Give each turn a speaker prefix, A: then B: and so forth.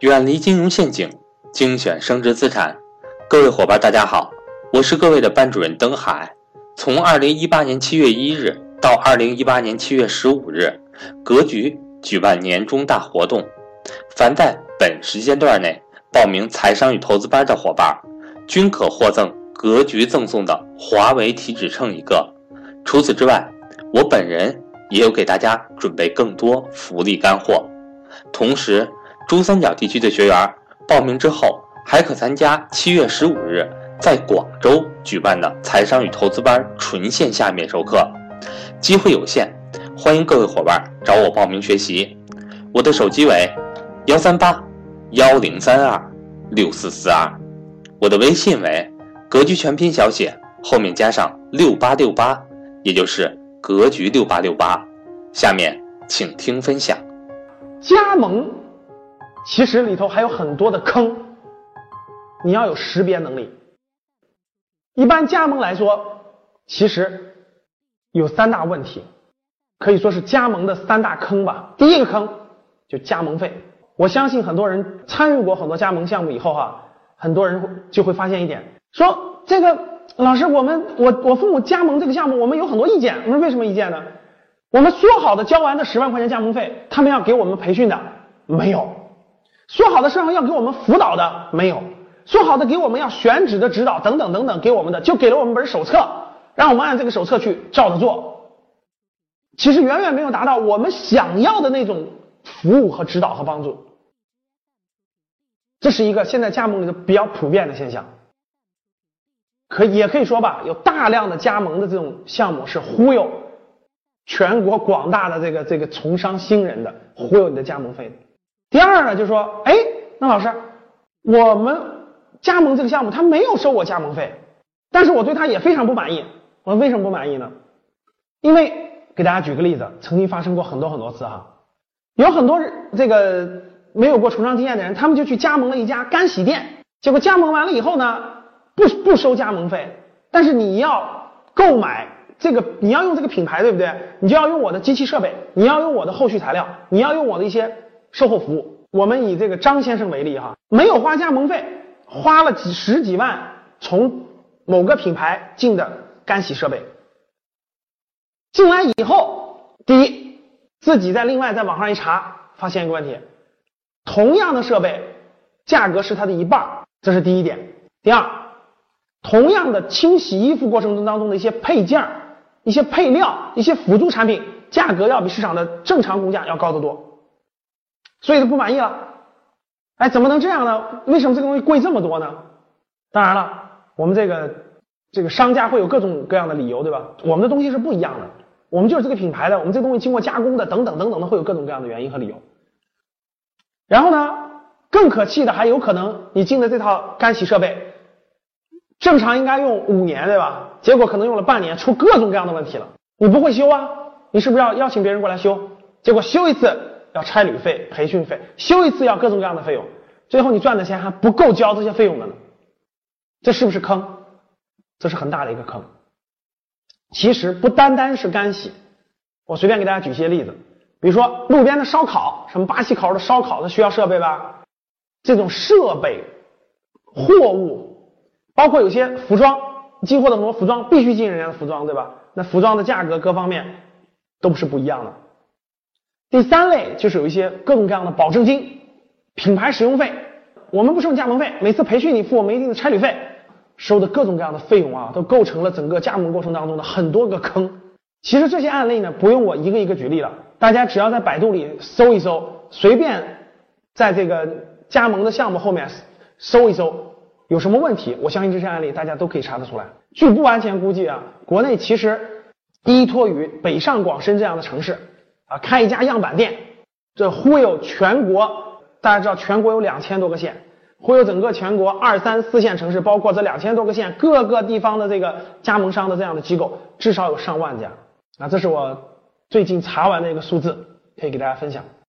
A: 远离金融陷阱，精选升值资产。各位伙伴，大家好，我是各位的班主任登海。从二零一八年七月一日到二零一八年七月十五日，格局举办年终大活动，凡在本时间段内报名财商与投资班的伙伴，均可获赠格局赠送的华为体脂秤一个。除此之外，我本人也有给大家准备更多福利干货。同时，珠三角地区的学员报名之后，还可参加七月十五日在广州举办的财商与投资班纯线下面授课，机会有限，欢迎各位伙伴找我报名学习。我的手机为幺三八幺零三二六四四二，我的微信为格局全拼小写后面加上六八六八，也就是格局六八六八。下面请听分享，
B: 加盟。其实里头还有很多的坑，你要有识别能力。一般加盟来说，其实有三大问题，可以说是加盟的三大坑吧。第一个坑就加盟费，我相信很多人参与过很多加盟项目以后哈，很多人就会发现一点，说这个老师，我们我我父母加盟这个项目，我们有很多意见。我说为什么意见呢？我们说好的交完的十万块钱加盟费，他们要给我们培训的没有。说好的上要给我们辅导的？没有，说好的给我们要选址的指导等等等等给我们的就给了我们本手册，让我们按这个手册去照着做，其实远远没有达到我们想要的那种服务和指导和帮助，这是一个现在加盟里头比较普遍的现象，可也可以说吧，有大量的加盟的这种项目是忽悠全国广大的这个这个从商新人的，忽悠你的加盟费。第二呢，就说，哎，那老师，我们加盟这个项目，他没有收我加盟费，但是我对他也非常不满意。我为什么不满意呢？因为给大家举个例子，曾经发生过很多很多次哈，有很多这个没有过从商经验的人，他们就去加盟了一家干洗店，结果加盟完了以后呢，不不收加盟费，但是你要购买这个，你要用这个品牌，对不对？你就要用我的机器设备，你要用我的后续材料，你要用我的一些。售后服务，我们以这个张先生为例哈，没有花加盟费，花了几十几万从某个品牌进的干洗设备，进来以后，第一，自己在另外在网上一查，发现一个问题，同样的设备价格是它的一半，这是第一点。第二，同样的清洗衣服过程中当中的一些配件、一些配料、一些辅助产品，价格要比市场的正常工价要高得多。所以他不满意了，哎，怎么能这样呢？为什么这个东西贵这么多呢？当然了，我们这个这个商家会有各种各样的理由，对吧？我们的东西是不一样的，我们就是这个品牌的，我们这东西经过加工的，等等等等的，会有各种各样的原因和理由。然后呢，更可气的还有可能，你进的这套干洗设备，正常应该用五年，对吧？结果可能用了半年，出各种各样的问题了，你不会修啊？你是不是要邀请别人过来修？结果修一次。要差旅费、培训费，修一次要各种各样的费用，最后你赚的钱还不够交这些费用的呢，这是不是坑？这是很大的一个坑。其实不单单是干洗，我随便给大家举些例子，比如说路边的烧烤，什么巴西烤的烧烤，它需要设备吧？这种设备、货物，包括有些服装，进货的很多服装必须进人家的服装，对吧？那服装的价格各方面都是不一样的。第三类就是有一些各种各样的保证金、品牌使用费，我们不收加盟费，每次培训你付我们一定的差旅费，收的各种各样的费用啊，都构成了整个加盟过程当中的很多个坑。其实这些案例呢，不用我一个一个举例了，大家只要在百度里搜一搜，随便在这个加盟的项目后面搜一搜，有什么问题，我相信这些案例大家都可以查得出来。据不完全估计啊，国内其实依托于北上广深这样的城市。啊，开一家样板店，这忽悠全国，大家知道全国有两千多个县，忽悠整个全国二三四线城市，包括这两千多个县各个地方的这个加盟商的这样的机构，至少有上万家。啊，这是我最近查完的一个数字，可以给大家分享。